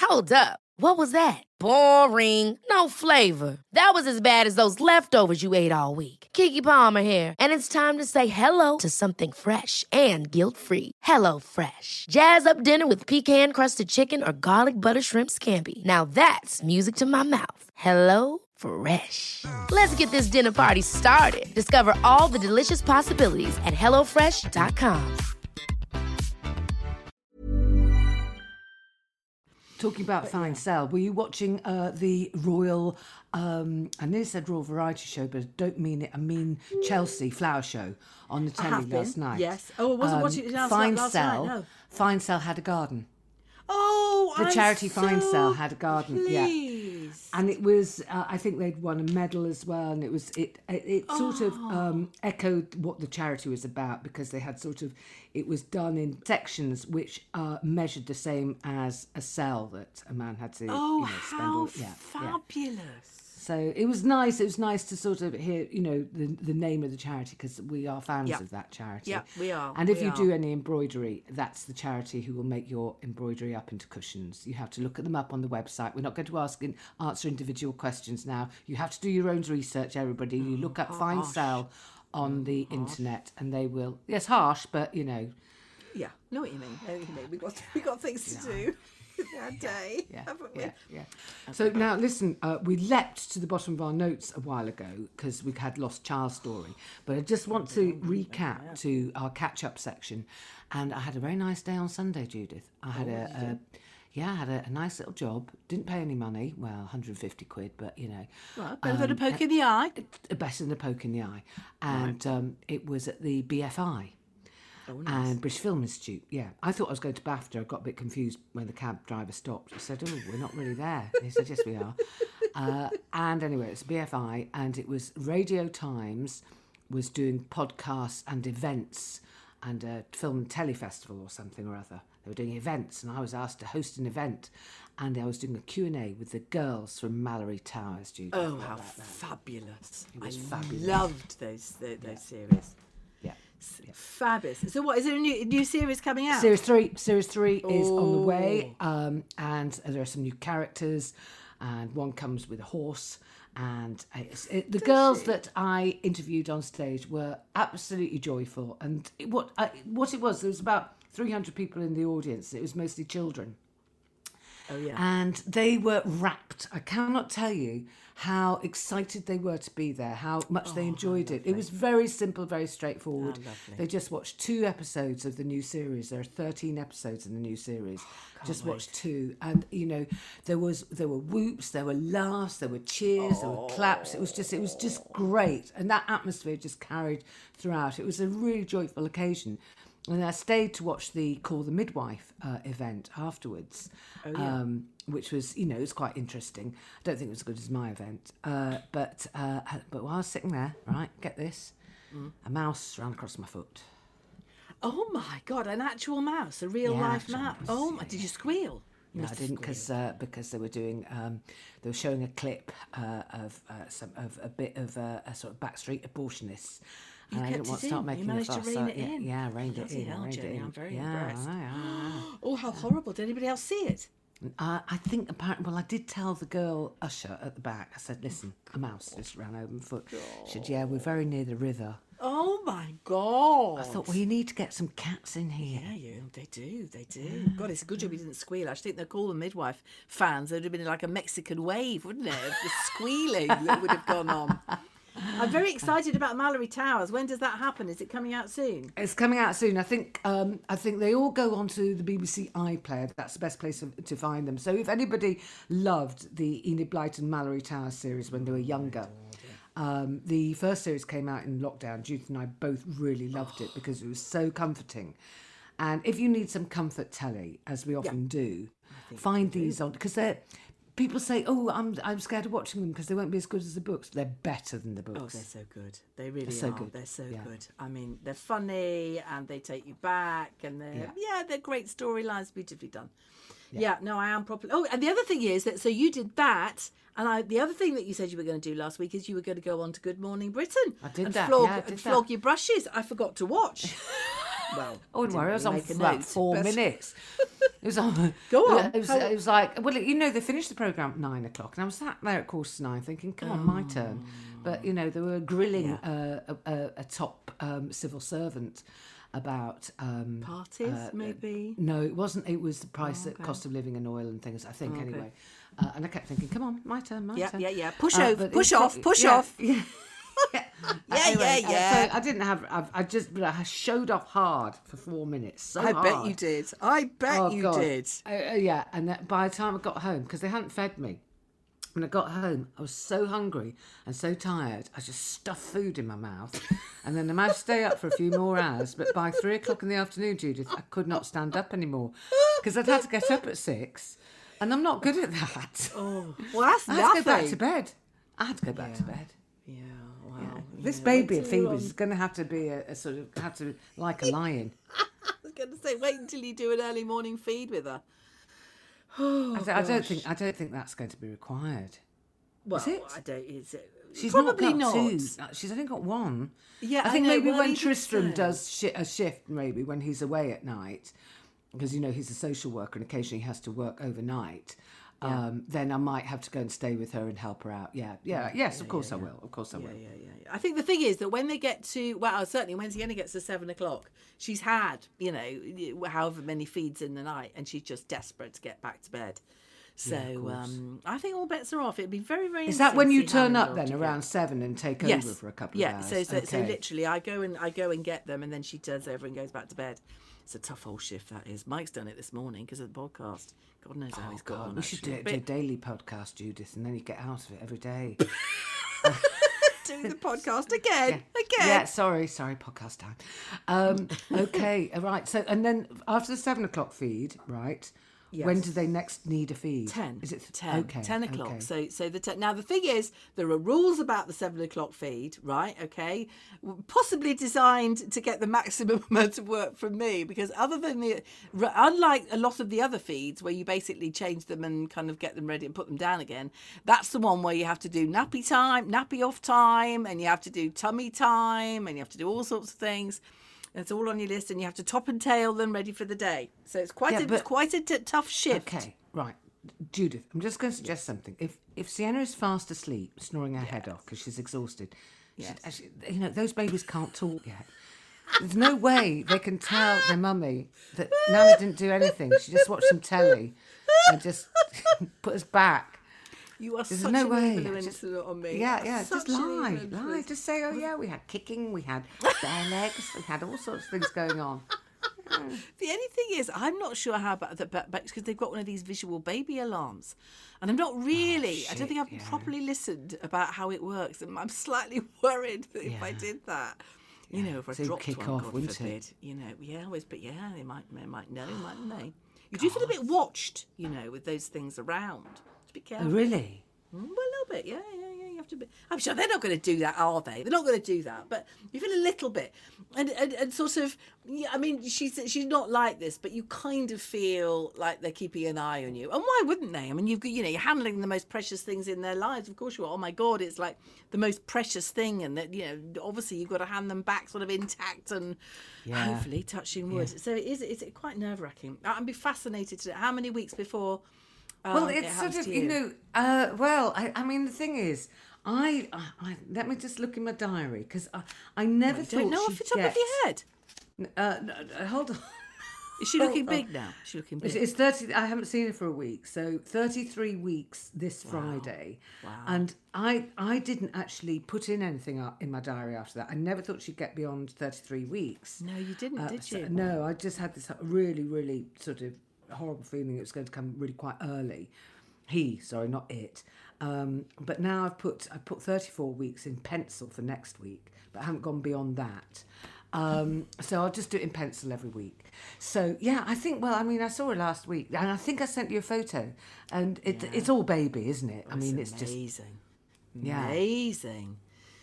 S3: Hold up. What was that? Boring. No flavor. That was as bad as those leftovers you ate all week. Keke Palmer here, and it's time to say hello to something fresh and guilt-free. Hello Fresh. Jazz up dinner with pecan-crusted chicken or garlic butter shrimp scampi. Now that's music to my mouth. Hello Fresh. Let's get this dinner party started. Discover all the delicious possibilities at hellofresh.com.
S1: Talking about Fine Cell, were you watching uh, the Royal, um, I nearly said Royal Variety Show, but I don't mean it, I mean Chelsea Flower Show on the telly
S2: have
S1: last night. Um,
S2: yes. Oh, I wasn't watching it last night-
S1: Fine
S2: night,
S1: Cell,
S2: no.
S1: Fine Cell had a garden.
S2: Oh,
S1: The
S2: I'm
S1: charity Fine
S2: so
S1: Cell had a garden, yeah. and it was uh, I think they'd won a medal as well, and it was it it, it sort of um, echoed what the charity was about because they had sort of it was done in sections which uh, measured the same as a cell that a man had to
S2: Oh,
S1: you know, spend
S2: how
S1: all, yeah, yeah. So it was nice. It was nice to sort of hear, you know, the the name of the charity because we are fans
S2: Yeah.
S1: of that charity.
S2: Yeah, we are,
S1: And if
S2: we
S1: you
S2: are.
S1: do any embroidery, that's the charity who will make your embroidery up into cushions. You have to look at them up on the website. We're not going to ask and answer individual questions now. You have to do your own research. Everybody, you look
S2: Oh,
S1: up Fine Cell on oh, the internet, and they will. Yes, harsh, but you know,
S2: Yeah, know what you mean. Know what you mean. We got we got things to do that day,
S1: yeah,
S2: haven't we?
S1: yeah, yeah. So now listen, uh, we leapt to the bottom of our notes a while ago because we had lost child story, but I just want to recap to our catch up section, and I had a very nice day on Sunday, Judith. I had a, a yeah, I had a, a nice little job. Didn't pay any money. Well, 150 quid, but you know,
S2: Well, better than a
S1: um,
S2: poke in the eye.
S1: better than a poke in the eye. And um, it was at the BFI
S2: Oh,
S1: and British Film Institute. Yeah, I thought I was going to BAFTA. I got a bit confused when the cab driver stopped. I said, "Oh, we're not really there." And he said, "Yes, we are." Uh, and anyway, it's BFI, and it was Radio Times was doing podcasts and events and a film and telly festival or something or other. They were doing events, and I was asked to host an event, and I was doing a Q and A with the girls from Malory Towers. Judith.
S2: Oh, how fabulous!
S1: was
S2: I
S1: fabulous.
S2: loved those those, those series.
S1: Yeah.
S2: Fabulous. So, what is there a new new series coming out?
S1: Series three, series three is on the way, um, and there are some new characters, and one comes with a horse. And it, the girls that I interviewed on stage were absolutely joyful. And it, what I, what it was, there was about three hundred people in the audience. It was mostly children,
S2: Oh yeah.
S1: and they were rapt. I cannot tell you how excited they were to be there, how much they enjoyed it. It was very simple, very straightforward. they just watched two episodes of the new series. There are 13 episodes in the new series. just watched two and you know there was there were whoops, there were laughs, there were cheers, there were claps. It was just it was just great and that atmosphere just carried throughout. It was a really joyful occasion. And I stayed to watch the Call the Midwife uh, event afterwards, um, which was, you know, it was quite interesting. I don't think it was as good as my event, uh, but uh, but while I was sitting there, right, get this, a mouse ran across my foot.
S2: Oh my god, an actual mouse, a real
S1: Yeah,
S2: life mouse.
S1: mouse,
S2: Oh my, did you squeal? You
S1: No, I didn't because uh, because they were doing um, they were showing a clip uh, of uh, some of a bit of uh, a sort of backstreet abortionists.
S2: You
S1: and I didn't want to start
S2: in. You
S1: making
S2: managed
S1: a
S2: to
S1: fuss.
S2: rein
S1: so-
S2: it
S1: yeah,
S2: in.
S1: Yeah, I reined it in. I
S2: hell,
S1: reined it
S2: Jenny,
S1: in.
S2: I'm very
S1: yeah,
S2: impressed.
S1: I I.
S2: Oh, how horrible. Did anybody else see it?
S1: Uh, I think apparently, well, I did tell the girl usher at the back. I said, "Listen, a mouse just ran over my foot." She said, "Yeah, we're very near the river."
S2: Oh my god.
S1: I thought, well, you need to get some cats in here.
S2: Yeah, you, they do, they do. God, it's a good job you didn't squeal. I think they're called the midwife fans. There'd have been like a Mexican wave, wouldn't it? The squealing that would have gone on. I'm very excited about Malory Towers. When does that happen? Is it coming out soon?
S1: It's coming out soon. I think. Um, I think they all go onto the BBC iPlayer. That's the best place of, to find them. So if anybody loved the Enid Blyton Malory Towers series when they were younger, um, the first series came out in lockdown. Judith and I both really loved it because it was so comforting. And if you need some comfort telly, as we often do, find these on because they're. People say, "Oh, I'm I'm scared of watching them because they won't be as good as the books." They're better than the
S2: oh,
S1: books.
S2: Oh, they're so good. They really
S1: so
S2: are.
S1: good.
S2: They're so
S1: Yeah.
S2: good. I mean, they're funny and they take you back, and they're yeah,
S1: Yeah.
S2: they're great storylines, beautifully done. Yeah. no, I am properly. Oh, and the other thing is that so you did that, and I the other thing that you said you were going to do last week is you were going to go on to Good Morning Britain.
S1: I did
S2: and
S1: that,
S2: Flog,
S1: yeah, I
S2: and
S1: did
S2: flog your brushes. I forgot to watch. well,
S1: Oh, don't worry, I was on for about four
S2: but-
S1: minutes. It was on.
S2: Go on.
S1: It was, it was like, well, you know, they finished the programme at nine o'clock, and I was sat there at quarter to nine thinking, come on, my turn. But, you know, they were grilling uh, a, a, a top um, civil servant about. Um,
S2: Parties,
S1: uh,
S2: maybe.
S1: No, it wasn't. It was the price,
S2: Oh,
S1: of
S2: okay.
S1: cost of living and oil and things, I think, anyway. Uh, and I kept thinking, come on, my turn, my
S2: Yeah,
S1: turn.
S2: yeah, yeah. Push
S1: Uh,
S2: over, push off, push
S1: yeah,
S2: off.
S1: Yeah. yeah,
S2: Yeah, yeah, yeah.
S1: So I didn't have. I, I just. I showed off hard for four minutes. So
S2: I bet you did. I bet
S1: Oh,
S2: you
S1: God.
S2: did.
S1: Uh, uh, yeah, and that by the time I got home, because they hadn't fed me, when I got home, I was so hungry and so tired, I just stuffed food in my mouth. And then I managed to stay up for a few more hours. But by three o'clock in the afternoon, Judith, I could not stand up anymore because I'd had to get up at six. And I'm not good at that.
S2: Oh, well, that's
S1: I had
S2: nothing.
S1: to go back to bed. I had to go back to bed.
S2: Yeah.
S1: This
S2: yeah,
S1: baby of Phoebe's is going to have to be a, a sort of have to like a lion.
S2: I was going to say, wait until you do an early morning feed with her.
S1: I, don't- I don't think I don't think that's going to be required.
S2: Well,
S1: it?
S2: I don't. Is it?
S1: She's
S2: Probably
S1: not got
S2: not.
S1: two. Uh, She's only got one.
S2: Yeah,
S1: I
S2: I
S1: think
S2: know,
S1: maybe
S2: well,
S1: when Tristram does shi a shift, maybe when he's away at night, because you know he's a social worker and occasionally he has to work overnight. Um, then I might have to go and stay with her and help her out. Yeah, yeah, yes, of course I will. Of course I will.
S2: Yeah, yeah, yeah, yeah. I think the thing is that when they get to well, certainly when Sienna gets to seven o'clock, she's had you know however many feeds in the night, and she's just desperate to get back to bed. So um, I think all bets are off. It'd be very, very.
S1: Is that when you turn up then around seven and take
S2: Yes.
S1: over for a couple
S2: yeah.
S1: of hours?
S2: So, so, so
S1: Okay.
S2: literally, I go and I go and get them, and then she turns over and goes back to bed. It's a tough old shift that is. Mike's done it this morning because of the podcast. God knows how he's gone.
S1: We should do,
S2: actually.
S1: do a daily podcast, Judith, and then you get out of it every day.
S2: do the podcast again, again.
S1: Yeah, sorry, sorry, podcast time. Um, okay, all right. So, and then after the seven o'clock feed, right? When do they next need a feed?
S2: 10
S1: Is it
S2: 10
S1: Okay,
S2: 10 o'clock.
S1: okay.
S2: so so the ten, now the thing is there are rules about the 7 o'clock feed right okay? Possibly designed to get the maximum amount of work from me because other than the unlike a lot of the other feeds where you basically change them and kind of get them ready and put them down again that's the one where you have to do nappy time nappy off time and you have to do tummy time and you have to do all sorts of things it's all on your list, and you have to top and tail them ready for the day. So it's quite
S1: Yeah,
S2: a it's
S1: but-
S2: quite a t- tough shift.
S1: Okay, right. Judith, I'm just going to suggest something. If if Sienna is fast asleep, snoring her head off because she's exhausted,
S2: Yes.
S1: actually, you know, those babies can't talk yet. There's no way they can tell their mummy that Nana didn't do anything. She just watched some telly and just put us back.
S2: You are
S1: There's
S2: such
S1: no
S2: an
S1: way.
S2: influence
S1: Just-
S2: on me.
S1: Yeah, yeah,
S2: such
S1: just lie, lie. Just say, oh yeah, we had kicking, we had bare legs, we had all sorts of things going on.
S2: The only thing is, I'm not sure how about that, but because they've got one of these visual baby alarms, and I'm not oh, really. I don't think
S1: Oh,
S2: I've
S1: yeah.
S2: properly listened about how it works, and I'm slightly worried that if I did that. You know, if I
S1: So
S2: dropped
S1: kick
S2: one,
S1: off,
S2: God
S1: wouldn't it?
S2: forbid. You know, yeah, always, but yeah, they might, they might know, mightn't they? You do feel a bit watched, you know, with those things around. Just be
S1: Oh, really?
S2: Mm, Well, a little bit, yeah, yeah, yeah. You have to be. I'm sure they're not going to do that, are they? They're not going to do that. But you feel a little bit, and and, and sort of. Yeah, I mean, she's she's not like this, but you kind of feel like they're keeping an eye on you. And why wouldn't they? I mean, you've got you know you're handling the most precious things in their lives. Of course you are. Oh my God, it's like the most precious thing, and that you know obviously you've got to hand them back sort of intact and
S1: Yeah.
S2: hopefully touching wood. So it is it's quite nerve wracking. I'd be fascinated to know how many weeks before.
S1: Well,
S2: it
S1: it's
S2: happens
S1: sort of
S2: to
S1: you know. Uh, well, I, I mean, the thing is, I, I, I let me just look in my diary because I, I never
S2: I
S1: thought
S2: don't know off the top
S1: get,
S2: of your head.
S1: Uh, no, no, hold on.
S2: Is she looking big now? Is she looking big?
S1: it's thirty. I haven't seen her for a week, so thirty-three weeks this Friday.
S2: Wow.
S1: And I, I didn't actually put in anything in my diary after that. I never thought she'd get beyond thirty-three weeks.
S2: No, you didn't,
S1: Uh,
S2: did
S1: so-
S2: you?
S1: no, I just had this really, really sort of horrible feeling it was going to come really quite early. He, sorry, not it. Um, but now I've put I put 34 weeks in pencil for next week, but I haven't gone beyond that. Um, so I'll just do it in pencil every week. So yeah, I think. Well, I mean, I saw it last week, and I think I sent you a photo, and it, it's all baby, isn't it? I mean, it's just
S2: amazing.
S1: Yeah.
S2: Amazing.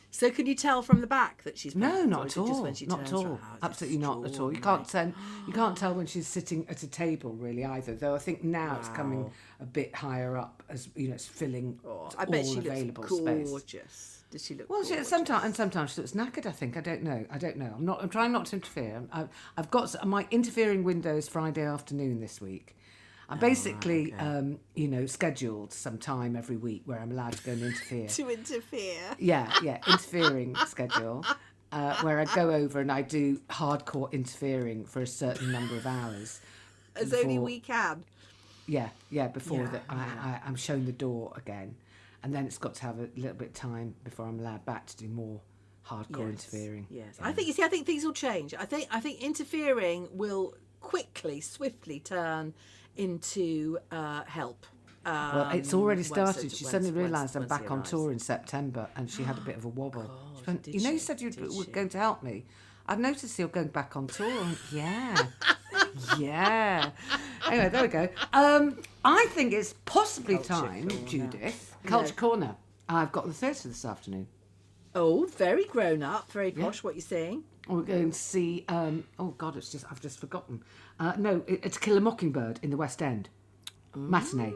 S2: So can you tell from the back that she's
S1: No,
S2: pregnant,
S1: not at all. Not at all.
S2: around?
S1: Absolutely not at all. You can't tell. You can't tell when she's sitting at a table really either. Though I think now it's coming a bit higher up as you know it's filling
S2: Oh, I bet
S1: all
S2: she
S1: available
S2: looks
S1: space.
S2: gorgeous. Does she look
S1: Well, she, sometimes and sometimes she looks knackered. I think I don't know. I don't know. I'm not. I'm trying not to interfere. I, I've got my interfering windows Friday afternoon this week. I basically, um, you know, scheduled some time every week where I'm allowed to go and interfere.
S2: to interfere.
S1: Yeah, yeah, interfering schedule, uh, where I go over and I do hardcore interfering for a certain number of hours.
S2: As only we can.
S1: Yeah, yeah, before
S2: Yeah,
S1: that I, I, I'm shown the door again. And then it's got to have a little bit of time before I'm allowed back to do more hardcore interfering.
S2: Yes, I think you see. I think things will change. I think I think interfering will quickly, swiftly turn into uh, help. Um,
S1: Well, it's already started. she suddenly realised I'm back on tour in September and she had a bit of a wobble. She went, you know, you said you were
S2: she?
S1: going to help me. I've noticed you're going back on tour. Went, yeah. yeah. Anyway, there we go. Um, I think it's possibly time, Judith. Culture Corner. I've got the theatre this afternoon.
S2: Oh, very grown up, very posh. What you're saying?
S1: We're going to see. Um, oh God, it's just I've just forgotten. Uh, no, it, it's Kill a Mockingbird in the West End. Matinee.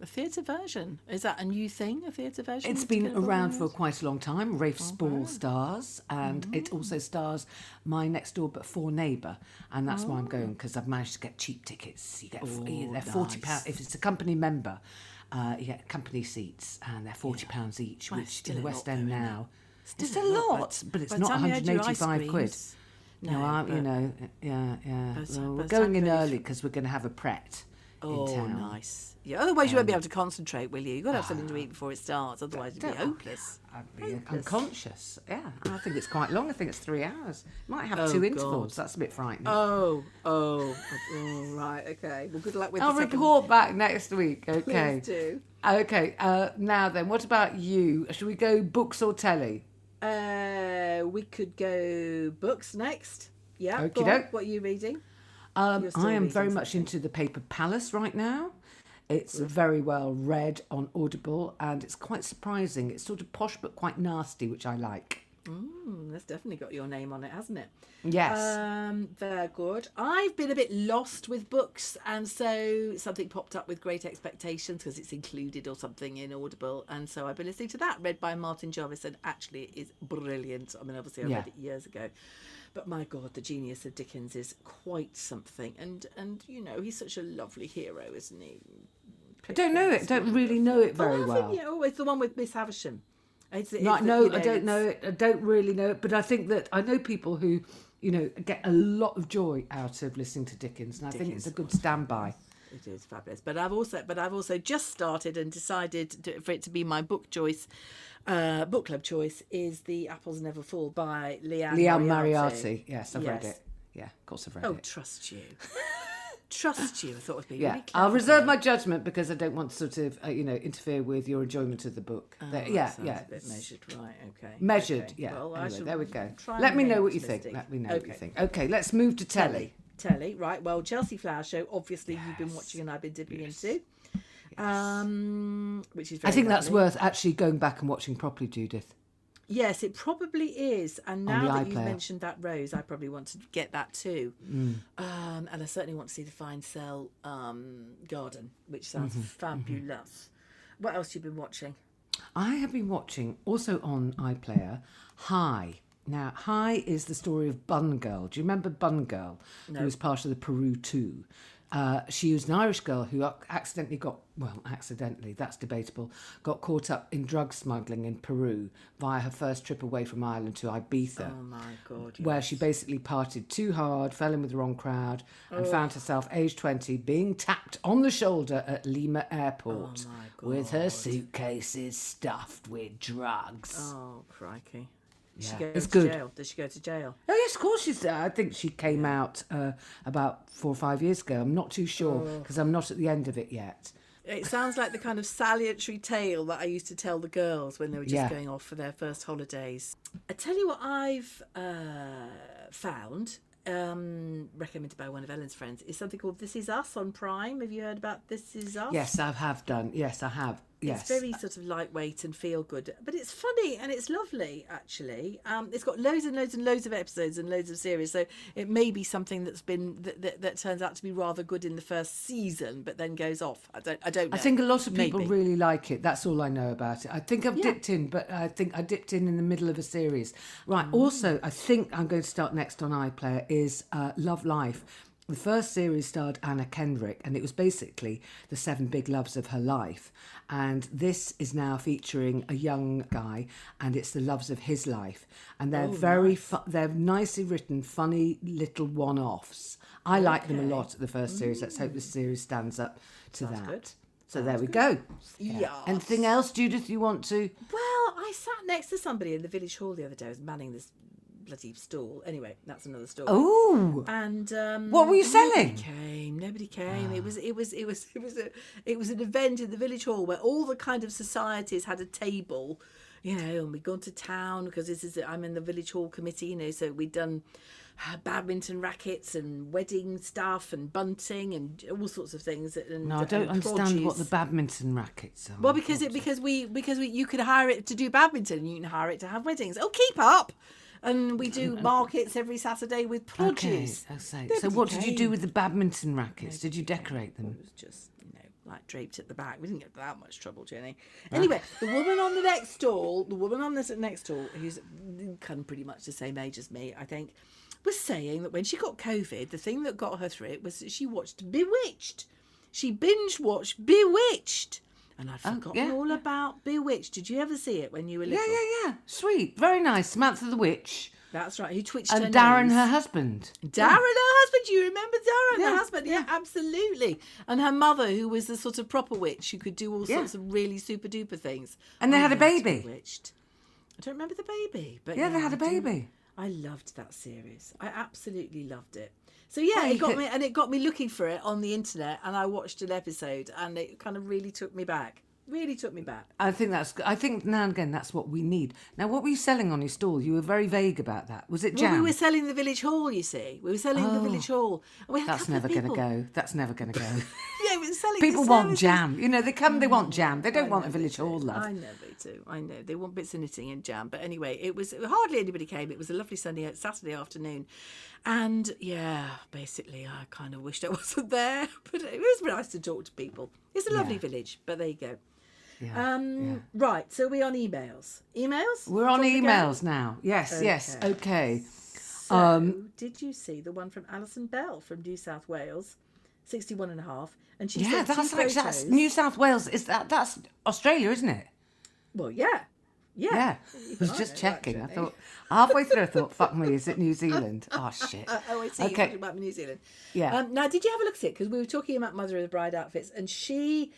S2: A theatre version. Is that a new thing? A theatre version?
S1: It's been around for quite a long time. Rafe Spall stars, and it also stars my next door but four neighbour, and that's why I'm going because I've managed to get cheap tickets. You get f- they're forty pounds if it's a company member. Uh, you get company seats, and they're forty pounds each,
S2: Well,
S1: which
S2: still
S1: in the West End now.
S2: Still
S1: it's
S2: a
S1: a
S2: lot,
S1: lot,
S2: but
S1: but it's not
S2: time you had your ice
S1: 185 quid. No, I, you know, uh, yeah, yeah.
S2: By the
S1: Well,
S2: time-
S1: we're going in early because we're going to have a pret
S2: Oh,
S1: in town.
S2: nice. Yeah. Otherwise, you won't be um, able to concentrate, will you? You've got to have something to ah. eat before it starts. Otherwise, you'd be hopeless.
S1: I'd be unconscious. Yeah, I think it's quite long. I think it's three hours. Might have
S2: Oh,
S1: two
S2: God.
S1: intervals. That's a bit frightening.
S2: Oh, oh, oh, right, okay. Well, good luck with
S1: I'll
S2: the second.
S1: report back next week. Okay.
S2: Please do.
S1: Okay. Uh, now then, what about you? Should we go books or telly?
S2: Uh, we could go books next. Yeah.
S1: Okey-doke.
S2: What are you reading?
S1: Um, I am
S2: reading
S1: very much into the Paper Palace right now. It's very well read on Audible, and it's quite surprising. It's sort of posh but quite nasty, which I like.
S2: Mm, that's definitely got your name on it, hasn't it?
S1: Yes.
S2: Um, very good. I've been a bit lost with books, and so something popped up with Great Expectations because it's included or something in Audible, and so I've been listening to that, read by Martin Jarvis, and actually it is brilliant. I mean, obviously I
S1: Yeah.
S2: read it years ago, but my God, the genius of Dickens is quite something, and and you know he's such a lovely hero, isn't he?
S1: I don't know it. Don't really know it very well.
S2: Yeah, oh, it's the one with Miss Havisham. It's, it's the-
S1: no,
S2: you
S1: I don't
S2: it's-
S1: know it. I don't really know it, but I think that I know people who, you know, get a lot of joy out of listening to Dickens, and I think it's a good standby.
S2: It is fabulous, but I've also but I've also just started and decided to, for it to be my book choice, uh, book club choice is the Apples Never Fall by Liane
S1: Liane.
S2: Moriarty.
S1: Yes, I've read it. Yeah, of course I've read
S2: Oh,
S1: it.
S2: Oh, trust you, trust you. I thought it'd be
S1: Yeah,
S2: really
S1: I'll reserve my judgment because I don't want to sort of, uh, you know, interfere with your enjoyment of the book.
S2: Oh,
S1: That- yeah, yeah.
S2: a bit measured, right? Okay,
S1: Measured,
S2: okay.
S1: yeah.
S2: Well,
S1: anyway, there we go. Let me know what you think. Let me know what you think. Okay, let's move to telly.
S2: Telly, telly, right? Well, Chelsea Flower Show. Obviously, you've been watching and I've been dipping into. Um, which is
S1: I think that's worth actually going back and watching properly, Judith.
S2: Yes, it probably is. And now that you've mentioned that rose, I probably want to get that too.
S1: Mm.
S2: Um, and I certainly want to see the Fine Cell um, Garden, which sounds
S1: Mm-hmm,
S2: fabulous. What else have you been watching?
S1: I have been watching also on iPlayer High. Now, High is the story of Bun Girl. Do you remember Bun Girl, no. who was part of the Peru 2? Uh, she was an Irish girl who accidentally got, well, accidentally, that's debatable, got caught up in drug smuggling in Peru via her first trip away from Ireland to Ibiza.
S2: Oh my God.
S1: where she basically partied too hard, fell in with the wrong crowd, and found herself, age 20, being tapped on the shoulder at Lima Airport with her suitcases stuffed with drugs.
S2: Oh, crikey. Does
S1: Yeah,
S2: she go
S1: it's
S2: to
S1: good.
S2: jail? Does she go to jail?
S1: Oh, yes, of course she's there. I think she came out uh, about four or five years ago. I'm not too sure because I'm not at the end of it yet.
S2: It sounds like the kind of salutary tale that I used to tell the girls when they were just
S1: Yeah.
S2: going off for their first holidays. I tell you what I've uh, found, um, recommended by one of Ellen's friends, is something called This Is Us on Prime. Have you heard about This Is Us?
S1: Yes, I have done. Yes, I have. Yes.
S2: It's very sort of lightweight and feel good, but it's funny and it's lovely actually. Um, it's got loads and loads and loads of episodes and loads of series, so it may be something that's been that, that, that turns out to be rather good in the first season, but then goes off. I don't. I don't. Know.
S1: I think a lot of people
S2: Maybe.
S1: really like it. That's all I know about it. I think I've
S2: Yeah.
S1: dipped in, but I think I dipped in in the middle of a series. Right.
S2: Mm.
S1: Also, I think I'm going to start next on iPlayer is uh, Love Life. The first series starred Anna Kendrick, and it was basically the seven big loves of her life. And this is now featuring a young guy, and it's the loves of his life. And they're
S2: Oh,
S1: very, fu- they're nicely written, funny little one-offs. I like them a lot. at The first series. Let's hope this mm. series stands up to that.
S2: good.
S1: So there we go.
S2: Yeah.
S1: Anything else, Judith, you want to?
S2: Well, I sat next to somebody in the village hall the other day. I was manning this bloody stall. Anyway, that's another story.
S1: Oh,
S2: And um,
S1: What were you selling? nobody?
S2: Came, nobody came. It was, it was, it was, it was a, it was an event in the village hall where all the kind of societies had a table, you know, and we'd gone to town because this is I'm in the village hall committee, you know, so we'd done uh, badminton rackets and wedding stuff and bunting and all sorts of things. And,
S1: no, I don't
S2: and
S1: understand what the badminton rackets are.
S2: Well, because it because we because we you could hire it to do badminton, you can hire it to have weddings. Oh, keep up! And we do markets every Saturday with
S1: Okay,
S2: produce.
S1: Say.
S2: Nobody
S1: So, what did you do
S2: came.
S1: with the badminton rackets? Did you decorate them?
S2: It was just you know like draped at the back. We didn't get that much trouble, Jenny. Ah. Anyway, the woman on the next stall, the woman on this next stall, who's kind of pretty much the same age as me, I think, was saying that when she got COVID, the thing that got her through it was that she watched Bewitched. She binge watched Bewitched. And I'd oh, forgotten
S1: Oh, yeah,
S2: all about Bewitched. Did you ever see it when you were little?
S1: Yeah, yeah, yeah. Sweet, very nice. Samantha the witch
S2: That's right. Who twitched her
S1: and Darrin,
S2: nose.
S1: her husband.
S2: Darrin, her husband. You remember Darrin,
S1: Yeah,
S2: her husband? Yeah, absolutely. And her mother, who was the sort of proper witch, who could do all
S1: Yeah.
S2: sorts of really super duper things.
S1: And they
S2: I
S1: had a baby.
S2: Bewitched. I don't remember the baby, but
S1: Yeah, they had
S2: I
S1: a baby.
S2: I loved that series. I absolutely loved it. So yeah, it got me, and it got me looking for it on the internet, and I watched an episode, and it kind of really took me back. Really took me back.
S1: I think that's. I think now and again that's what we need. Now, what were you selling on your stall? You were very vague about that. Was it
S2: Well,
S1: jam?
S2: we were selling the village hall. You see, we were selling the
S1: Oh.
S2: village hall. And we had a
S1: That's
S2: couple of
S1: never going to go. That's never going to go.
S2: Selling.
S1: People want jam. You know, they come, they want jam. They don't
S2: I
S1: want a village hall, love.
S2: I know they do. I know they want bits of knitting and jam. But anyway, it was hardly anybody came. It was a lovely Sunday Saturday afternoon, and yeah, basically, I kind of wished I wasn't there. But it was nice to talk to people. It's a lovely
S1: Yeah.
S2: village. But there you go.
S1: Yeah,
S2: Um,
S1: yeah.
S2: Right, so we're on emails. Emails.
S1: We're on emails now. Yes, yes.
S2: Okay.
S1: Okay.
S2: So,
S1: Um,
S2: did you see the one from Alison Bell from New South Wales, 61 and a half? And she
S1: Yeah, that's actually that's. New South Wales. Is that that's Australia, isn't it?
S2: Well, yeah. Yeah.
S1: Yeah. I was just checking. I thought halfway through, I thought, "Fuck me, is it New Zealand?" Oh shit.
S2: Oh, I see.
S1: Okay.
S2: Okay. About New Zealand.
S1: Yeah.
S2: Um, now, did you have a look at it? Because we were talking about Mother of the Bride outfits, and she,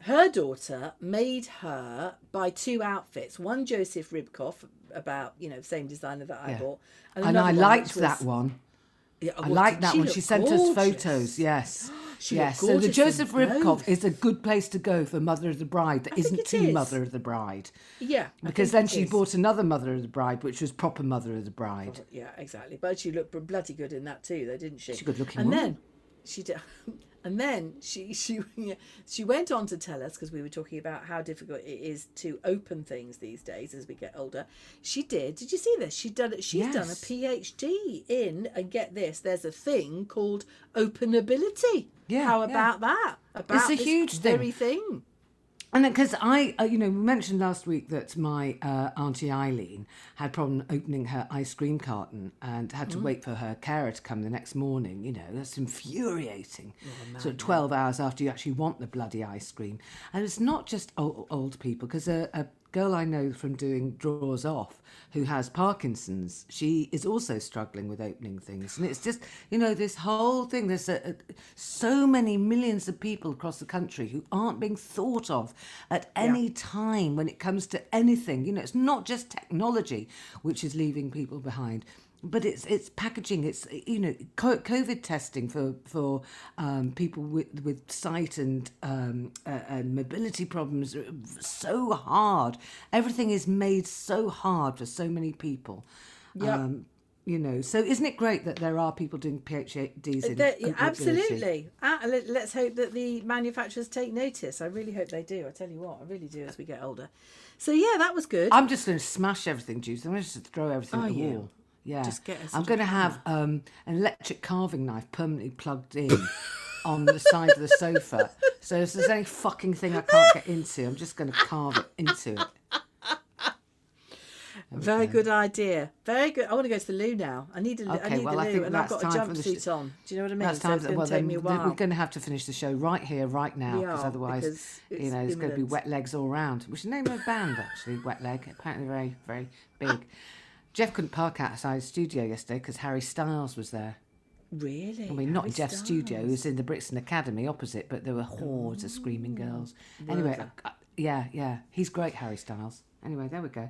S2: her daughter, made her buy two outfits. One Joseph Ribkoff, about you know same designer that I
S1: Yeah.
S2: bought,
S1: And
S2: another
S1: I liked that one.
S2: Yeah,
S1: I like that one. She sent us photos. Yes.
S2: She
S1: yes. So the Joseph
S2: Ribkoff
S1: is a good place to go for Mother of the Bride that isn't too
S2: is.
S1: Mother of the Bride.
S2: Yeah,
S1: Because then she
S2: is.
S1: bought another Mother of the Bride, which was proper Mother of the Bride.
S2: Yeah, exactly. But she looked bloody good in that too, though, didn't she?
S1: She's a good-looking
S2: And
S1: woman.
S2: then she did. And then she she she went on to tell us because we were talking about how difficult it is to open things these days as we get older. She did. Did you see this? She done it. She's done a PhD in and get this. There's a thing called openability.
S1: Yeah,
S2: How
S1: yeah.
S2: about that? About
S1: a
S2: this
S1: huge thing.
S2: very thing.
S1: And because I, uh, you know, we mentioned last week that my uh, auntie Eileen had problem opening her ice cream carton and had
S2: Mm.
S1: to wait for her carer to come the next morning. You know, that's infuriating.
S2: Oh,
S1: of twelve hours after you actually want the bloody ice cream, and it's not just old, old people because a, a girl I know from doing draws off who has Parkinson's, she is also struggling with opening things. And it's just, you know, this whole thing, there's a, a, so many millions of people across the country who aren't being thought of at any time when it comes to anything. You know, it's not just technology which is leaving people behind. But it's it's packaging. It's you know COVID testing for for um, people with with sight and um, uh, and mobility problems so hard. Everything is made so hard for so many people.
S2: Yep.
S1: Um, you know, so isn't it great that there are people doing PhDs in
S2: That- yeah, absolutely. Ah, let- let's hope that the manufacturers take notice. I really hope they do. I tell you what, I really do as we get older. So yeah, that was good.
S1: I'm just going to smash everything, Juice. I'm going to throw everything
S2: Are
S1: at the
S2: you?
S1: wall. Yeah.
S2: Just get
S1: I'm going to have um, an electric carving knife permanently plugged in on the side of the sofa. So if there's any fucking thing I can't get into, I'm just going to carve it into it.
S2: Very good idea. Very good. I want to go to the loo now. I need a, I
S1: Okay,
S2: need
S1: well, I
S2: loo,
S1: think
S2: and I've got a jumpsuit
S1: sh-
S2: on. Do you know what I mean?
S1: That's
S2: so
S1: time.
S2: it's
S1: that-
S2: going
S1: well,
S2: take
S1: then
S2: me a while.
S1: we're going to have to finish the show right here, right now, because otherwise,
S2: because
S1: you know, it's going to be wet legs all round. Which is the name of a band, actually, Wet Leg. Apparently, very, very big. Jeff couldn't park outside his studio yesterday because Harry Styles was there.
S2: Really?
S1: I mean, not
S2: Harry
S1: in Jeff's studio, it was in the Brixton Academy opposite, but there were hordes of screaming girls. Anyway. I- I- uh, yeah, yeah, he's great, Harry Styles. Anyway, there we go.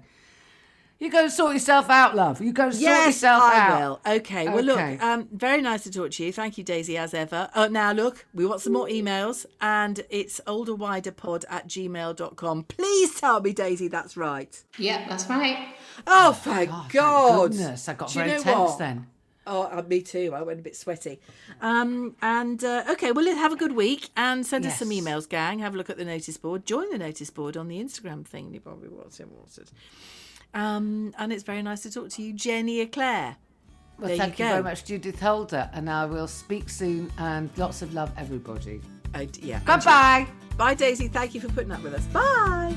S1: You go and sort yourself out, love. You go and sort
S2: Yes,
S1: yourself
S2: I
S1: out.
S2: will. Okay. Well,
S1: Okay.
S2: look, um, very nice to talk to you. Thank you, Daisy, as ever. Uh, now, look, we want some more emails, and it's olderwiderpod at gmail.com. Please tell me, Daisy, that's right.
S4: Yep, that's right.
S2: Oh, thank
S1: Oh, thank
S2: God.
S1: goodness, I got
S2: Do you
S1: very
S2: know
S1: tense
S2: what?
S1: then.
S2: Oh, uh, me too. I went a bit sweaty. Um, and uh, okay, well, let's have a good week and send us some emails, gang. Have a look at the notice board. Join the notice board on the Instagram thing. You probably what's it, what's it. Um, and it's very nice to talk to you, Jenny Eclair.
S1: Well,
S2: There
S1: thank you,
S2: go.
S1: very much, Judith Holder, and I will speak soon. And lots of love, everybody.
S2: D- yeah.
S1: Bye bye.
S2: Bye, Daisy. Thank you for putting up with us. Bye.